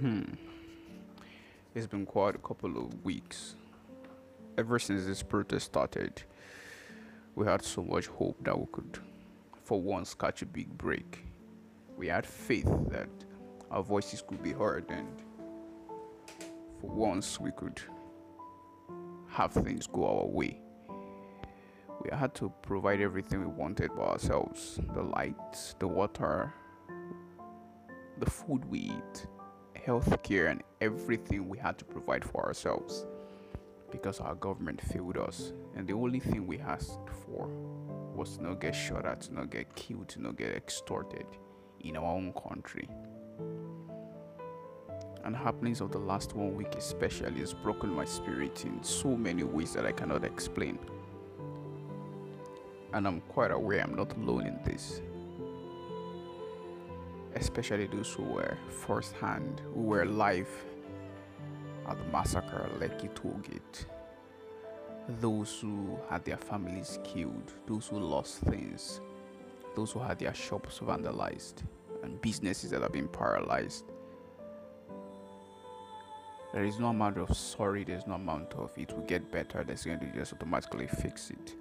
Hmm. It's been quite a couple of weeks. Ever since this protest started, we had so much hope that we could, for once, catch a big break. We had faith that our voices could be heard and for once we could have things go our way. We had to provide everything we wanted by ourselves the lights, the water, the food we eat, healthcare, and everything we had to provide for ourselves because our government failed us. And the only thing we asked for was to not get shot at, to not get killed, to not get extorted in our own country. And happenings of the last one week especially has broken my spirit in so many ways that I cannot explain. And I'm quite aware I'm not alone in this. Especially those who were first hand, who were live at the massacre at Lekki Tollgate. Those who had their families killed, those who lost things, those who had their shops vandalized, and businesses that have been paralyzed. There is no amount of sorry, there's no amount of it will get better that's going to just automatically fix it.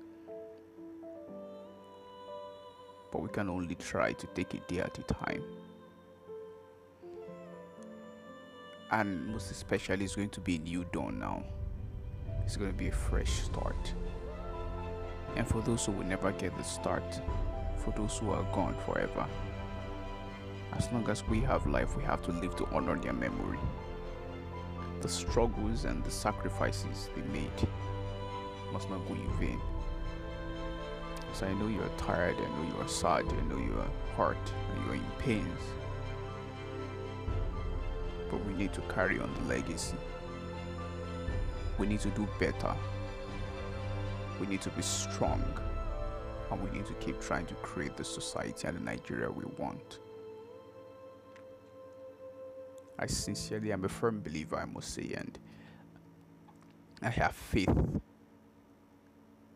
But we can only try to take it day at a time. And most especially, it's going to be a new dawn now. It's going to be a fresh start. And for those who will never get the start, for those who are gone forever, as long as we have life, we have to live to honor their memory. The struggles and the sacrifices they made must not go in vain. So I know you are tired, I know you are sad, I know you are hurt, and you are in pains. But we need to carry on the legacy. We need to do better. We need to be strong. And we need to keep trying to create the society and the Nigeria we want. I sincerely am a firm believer, I must say, and I have faith.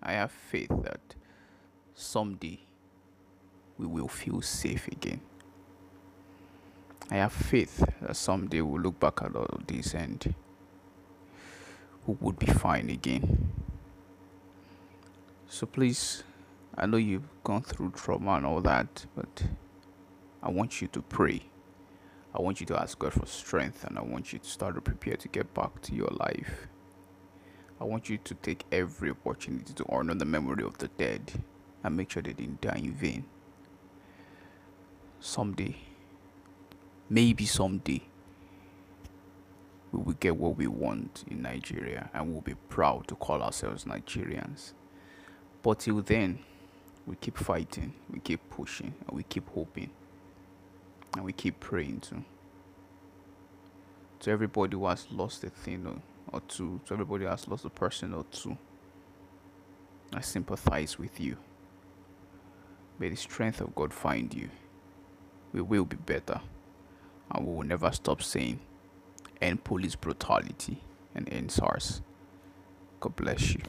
I have faith that someday we will feel safe again. I have faith that someday we'll look back at all of this and we would be fine again. So please, I know you've gone through trauma and all that, but I want you to pray. I want you to ask God for strength and I want you to start to prepare to get back to your life. I want you to take every opportunity to honor the memory of the dead and make sure they didn't die in vain. Someday, maybe someday, we will get what we want in Nigeria and we'll be proud to call ourselves Nigerians. But till then, we keep fighting, we keep pushing, and we keep hoping and we keep praying to. To everybody who has lost a thing or, or two, to everybody who has lost a person or two, I sympathize with you. May the strength of God find you. We will be better, and we will never stop saying, end police brutality and end SARS. God bless you.